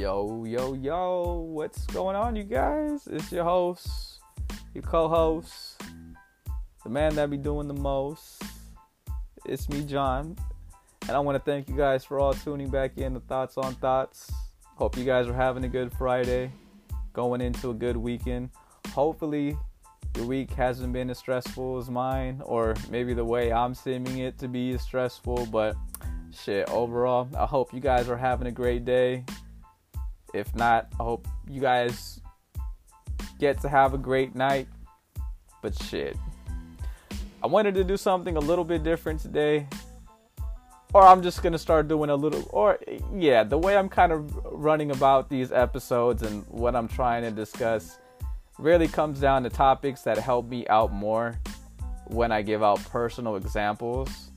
Yo, yo, yo, what's going on, you guys? It's your host, your co host, the man that be doing the most. It's me, John. And I want to thank you guys for all tuning back in to Thoughts on Thoughts. Hope you guys are having a good Friday, going into a good weekend. Hopefully, your week hasn't been as stressful as mine, or maybe the way I'm seeming it to be is stressful, but shit, overall, I hope you guys are having a great day. If not, I hope you guys get to have a great night. But shit, I wanted to do something a little bit different today. Or I'm just gonna start doing a little, or yeah, the way I'm kind of running about these episodes and what I'm trying to discuss really comes down to topics that help me out more when I give out personal examples.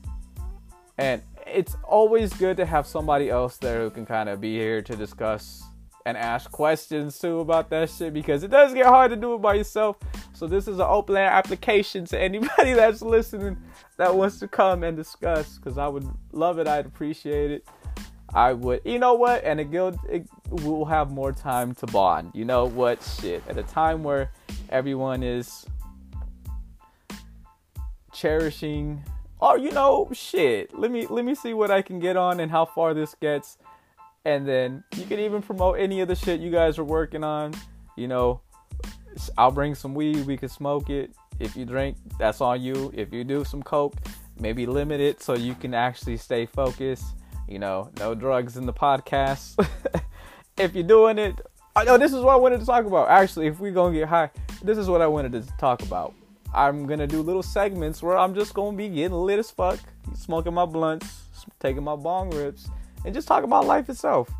And it's always good to have somebody else there who can kind of be here to discuss and ask questions too about that shit because it does get hard to do it by yourself. So this is an open application to anybody that's listening that wants to come and discuss because I would love it. I'd appreciate it. I would, you know what? And will, it will have more time to bond. You know what? Shit. At a time where everyone is cherishing oh, you know shit let me let me see what i can get on and how far this gets and then you can even promote any of the shit you guys are working on. You know, I'll bring some weed, we can smoke it. If you drink, that's on you. If you do some coke, maybe limit it so you can actually stay focused. You know, no drugs in the podcast. if you're doing it, I know this is what I wanted to talk about. Actually, if we're gonna get high, this is what I wanted to talk about. I'm gonna do little segments where I'm just gonna be getting lit as fuck, smoking my blunts, taking my bong rips, and just talk about life itself.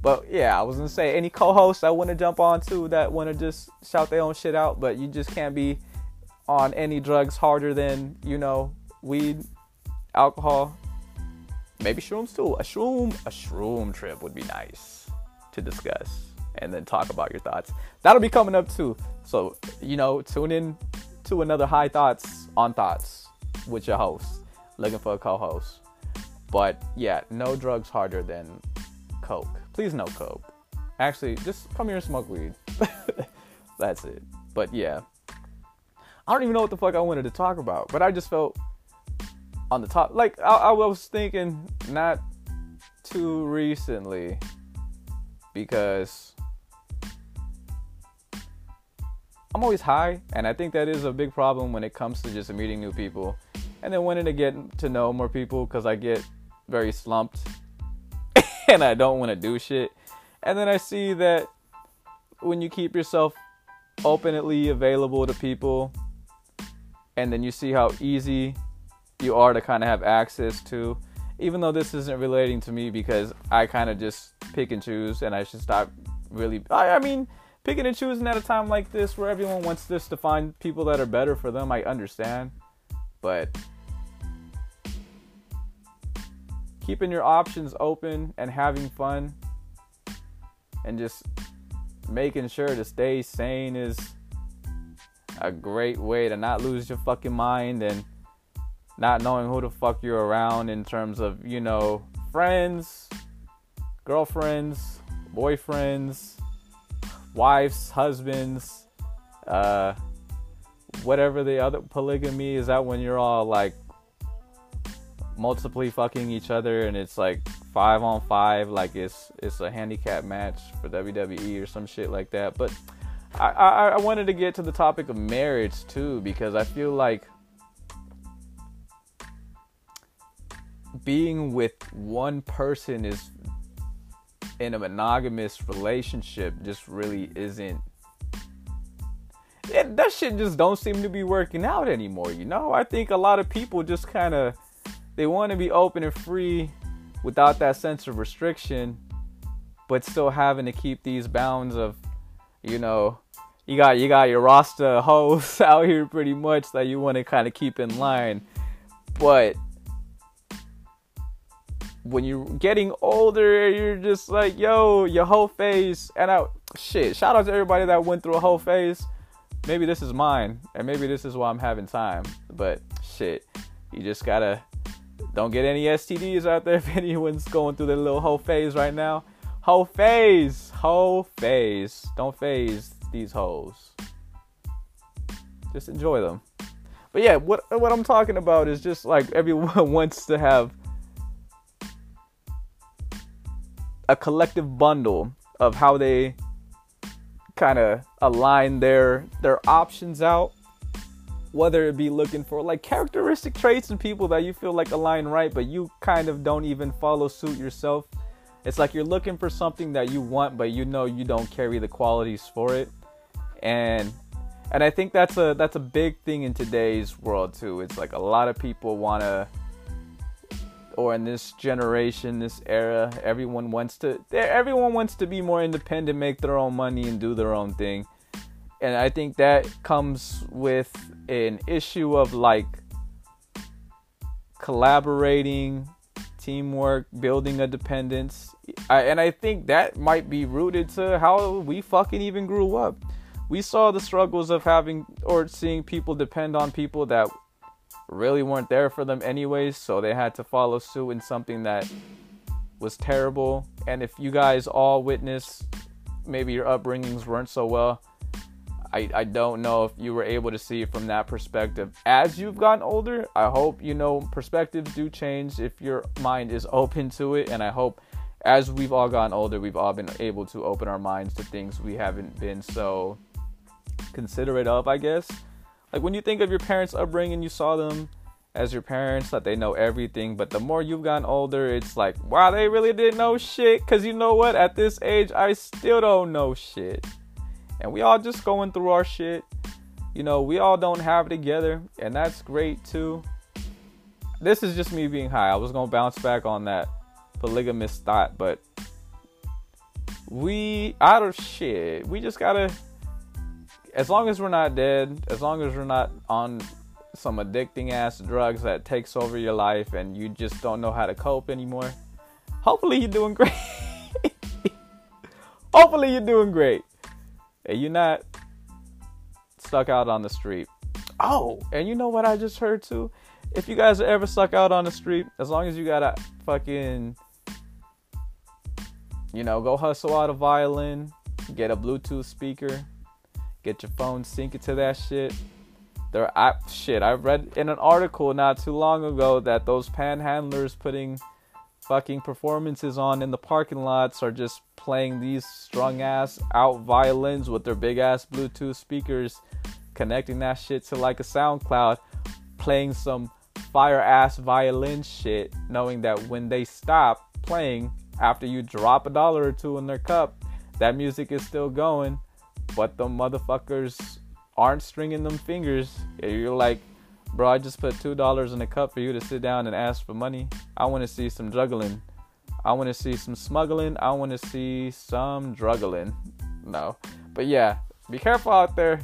But yeah, I was gonna say any co-hosts I want to jump on to that want to just shout their own shit out, but you just can't be on any drugs harder than you know weed, alcohol, maybe shrooms too. A shroom, a shroom trip would be nice to discuss and then talk about your thoughts. That'll be coming up too. So you know, tune in to another high thoughts on thoughts with your host. Looking for a co-host. But yeah, no drugs harder than coke. Please no coke. Actually, just come here and smoke weed. That's it. But yeah. I don't even know what the fuck I wanted to talk about, but I just felt on the top. Like, I, I was thinking not too recently because I'm always high, and I think that is a big problem when it comes to just meeting new people and then wanting to get to know more people because I get very slumped and I don't want to do shit. And then I see that when you keep yourself openly available to people and then you see how easy you are to kind of have access to even though this isn't relating to me because I kind of just pick and choose and I should stop really I, I mean picking and choosing at a time like this where everyone wants this to find people that are better for them I understand but keeping your options open and having fun and just making sure to stay sane is a great way to not lose your fucking mind and not knowing who the fuck you're around in terms of, you know, friends, girlfriends, boyfriends, wives, husbands, uh, whatever the other polygamy is that when you're all like multiply fucking each other and it's like five on five like it's it's a handicap match for WWE or some shit like that. But I, I, I wanted to get to the topic of marriage too because I feel like being with one person is in a monogamous relationship just really isn't it, that shit just don't seem to be working out anymore you know i think a lot of people just kind of they want to be open and free without that sense of restriction, but still having to keep these bounds of, you know, you got you got your roster hoes out here pretty much that you want to kind of keep in line, but when you're getting older, you're just like, yo, your whole phase, and I shit. Shout out to everybody that went through a whole phase. Maybe this is mine, and maybe this is why I'm having time. But shit, you just gotta don't get any STDs out there if anyone's going through their little whole phase right now. Whole phase. hoe phase. Don't phase these hoes. Just enjoy them. But yeah, what what I'm talking about is just like everyone wants to have a collective bundle of how they kind of align their their options out whether it be looking for like characteristic traits in people that you feel like align right but you kind of don't even follow suit yourself. It's like you're looking for something that you want but you know you don't carry the qualities for it. And and i think that's a that's a big thing in today's world too. It's like a lot of people want to or in this generation, this era, everyone wants to everyone wants to be more independent, make their own money and do their own thing. And I think that comes with an issue of like collaborating, teamwork, building a dependence. I, and I think that might be rooted to how we fucking even grew up. We saw the struggles of having or seeing people depend on people that really weren't there for them anyways, so they had to follow suit in something that was terrible. And if you guys all witness maybe your upbringings weren't so well, I, I don't know if you were able to see it from that perspective. As you've gotten older, I hope you know perspectives do change if your mind is open to it. And I hope as we've all gotten older, we've all been able to open our minds to things we haven't been so considerate of, I guess. Like when you think of your parents' upbringing, you saw them as your parents, that they know everything. But the more you've gotten older, it's like, wow, they really didn't know shit. Cause you know what? At this age, I still don't know shit. And we all just going through our shit. You know, we all don't have it together, and that's great too. This is just me being high. I was gonna bounce back on that polygamous thought, but we out of shit. We just gotta as long as we're not dead, as long as we're not on some addicting ass drugs that takes over your life and you just don't know how to cope anymore, hopefully you're doing great. hopefully you're doing great. And you're not stuck out on the street. Oh, and you know what I just heard too? If you guys are ever stuck out on the street, as long as you got a fucking, you know, go hustle out a violin, get a Bluetooth speaker, Get your phone, sync it to that shit. There, I shit. I read in an article not too long ago that those panhandlers putting fucking performances on in the parking lots are just playing these strung ass out violins with their big ass Bluetooth speakers, connecting that shit to like a SoundCloud, playing some fire ass violin shit, knowing that when they stop playing after you drop a dollar or two in their cup, that music is still going but the motherfuckers aren't stringing them fingers. You're like, bro, I just put two dollars in a cup for you to sit down and ask for money. I want to see some juggling. I want to see some smuggling. I want to see some druggling. No, but yeah, be careful out there.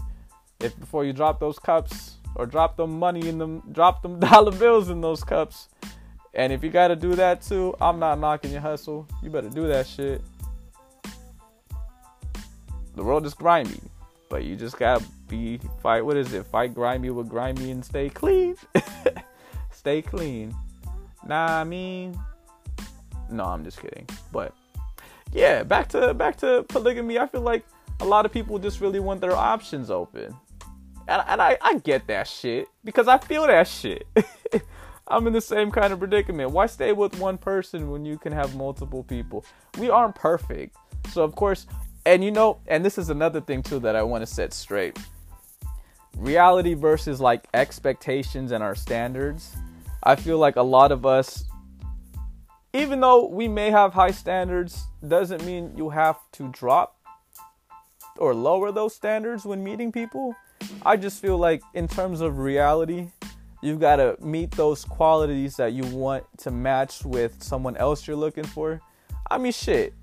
If before you drop those cups or drop them money in them, drop them dollar bills in those cups. And if you gotta do that too, I'm not knocking your hustle. You better do that shit the world is grimy, but you just gotta be fight. What is it? Fight grimy with grimy and stay clean. stay clean. Nah, I mean, no, I'm just kidding. But yeah, back to back to polygamy. I feel like a lot of people just really want their options open, and, and I I get that shit because I feel that shit. I'm in the same kind of predicament. Why stay with one person when you can have multiple people? We aren't perfect. So of course, and you know, and this is another thing too that I want to set straight. Reality versus like expectations and our standards. I feel like a lot of us even though we may have high standards doesn't mean you have to drop or lower those standards when meeting people. I just feel like in terms of reality, you've got to meet those qualities that you want to match with someone else you're looking for. I mean, shit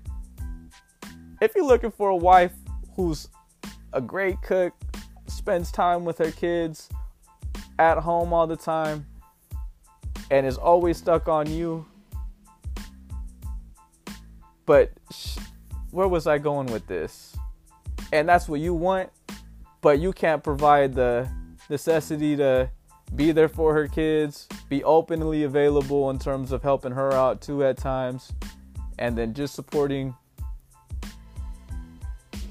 if you're looking for a wife who's a great cook, spends time with her kids, at home all the time, and is always stuck on you. But sh- where was I going with this? And that's what you want, but you can't provide the necessity to be there for her kids, be openly available in terms of helping her out too at times, and then just supporting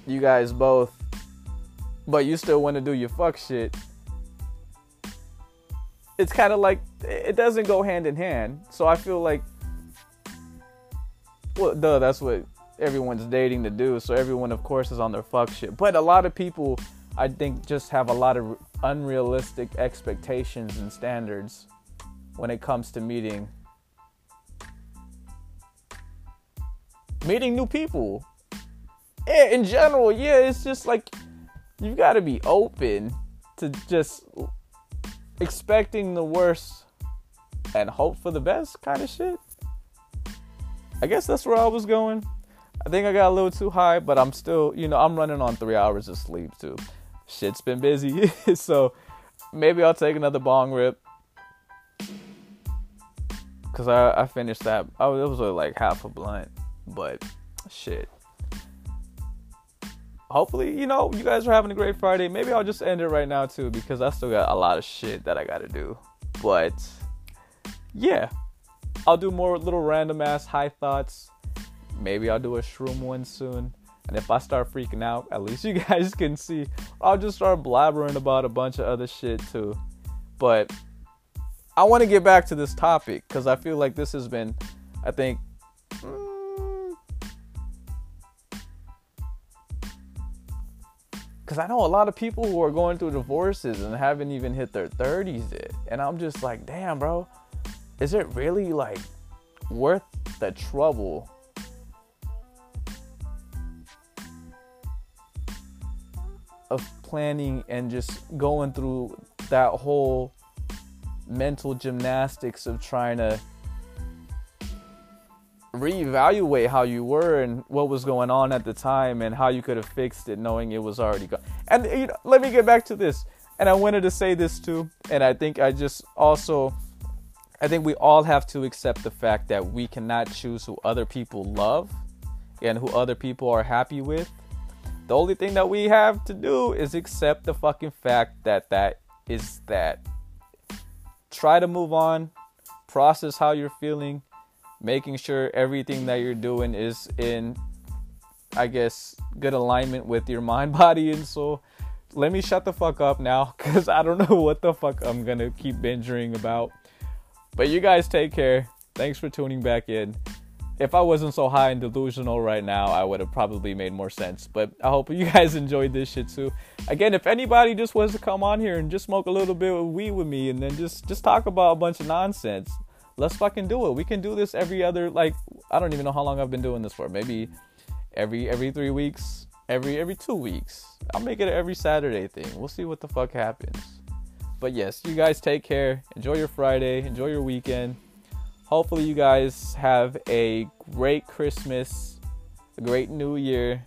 you guys both, but you still want to do your fuck shit. It's kind of like it doesn't go hand in hand. So I feel like, well, duh, that's what everyone's dating to do. So everyone, of course, is on their fuck shit. But a lot of people, I think, just have a lot of unrealistic expectations and standards when it comes to meeting meeting new people. Yeah, in general, yeah, it's just like you've got to be open to just expecting the worst and hope for the best kind of shit. I guess that's where I was going. I think I got a little too high, but I'm still, you know, I'm running on three hours of sleep too. Shit's been busy, so maybe I'll take another bong rip. Cause I, I finished that. I was, it was like half a blunt, but shit. Hopefully, you know, you guys are having a great Friday. Maybe I'll just end it right now too, because I still got a lot of shit that I gotta do. But yeah, I'll do more little random ass high thoughts Maybe I'll do a shroom one soon. And if I start freaking out, at least you guys can see. I'll just start blabbering about a bunch of other shit too. But I want to get back to this topic because I feel like this has been, I think, because I know a lot of people who are going through divorces and haven't even hit their 30s yet. And I'm just like, damn, bro, is it really like worth the trouble of planning and just going through that whole mental gymnastics of trying to reevaluate how you were and what was going on at the time and how you could have fixed it knowing it was already gone. And you know, let me get back to this. And I wanted to say this too, and I think I just also I think we all have to accept the fact that we cannot choose who other people love and who other people are happy with. The only thing that we have to do is accept the fucking fact that that is that. Try to move on, process how you're feeling, making sure everything that you're doing is in, I guess, good alignment with your mind, body, and soul. Let me shut the fuck up now because I don't know what the fuck I'm gonna keep binging about. But you guys take care. Thanks for tuning back in if I wasn't so high and delusional right now, I would have probably made more sense. But I hope you guys enjoyed this shit too. Again, if anybody just wants to come on here and just smoke a little bit of weed with me and then just just talk about a bunch of nonsense, let's fucking do it. We can do this every other like I don't even know how long I've been doing this for. Maybe every every 3 weeks, every every 2 weeks. I'll make it every Saturday thing. We'll see what the fuck happens. But yes, you guys take care. Enjoy your Friday. Enjoy your weekend hopefully you guys have a great christmas a great new year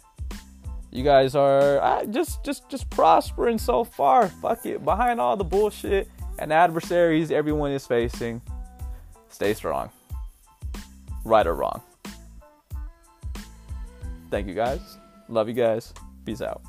you guys are uh, just just just prospering so far fuck it behind all the bullshit and adversaries everyone is facing stay strong. Right or wrong. Thank you guys. Love you guys. Peace out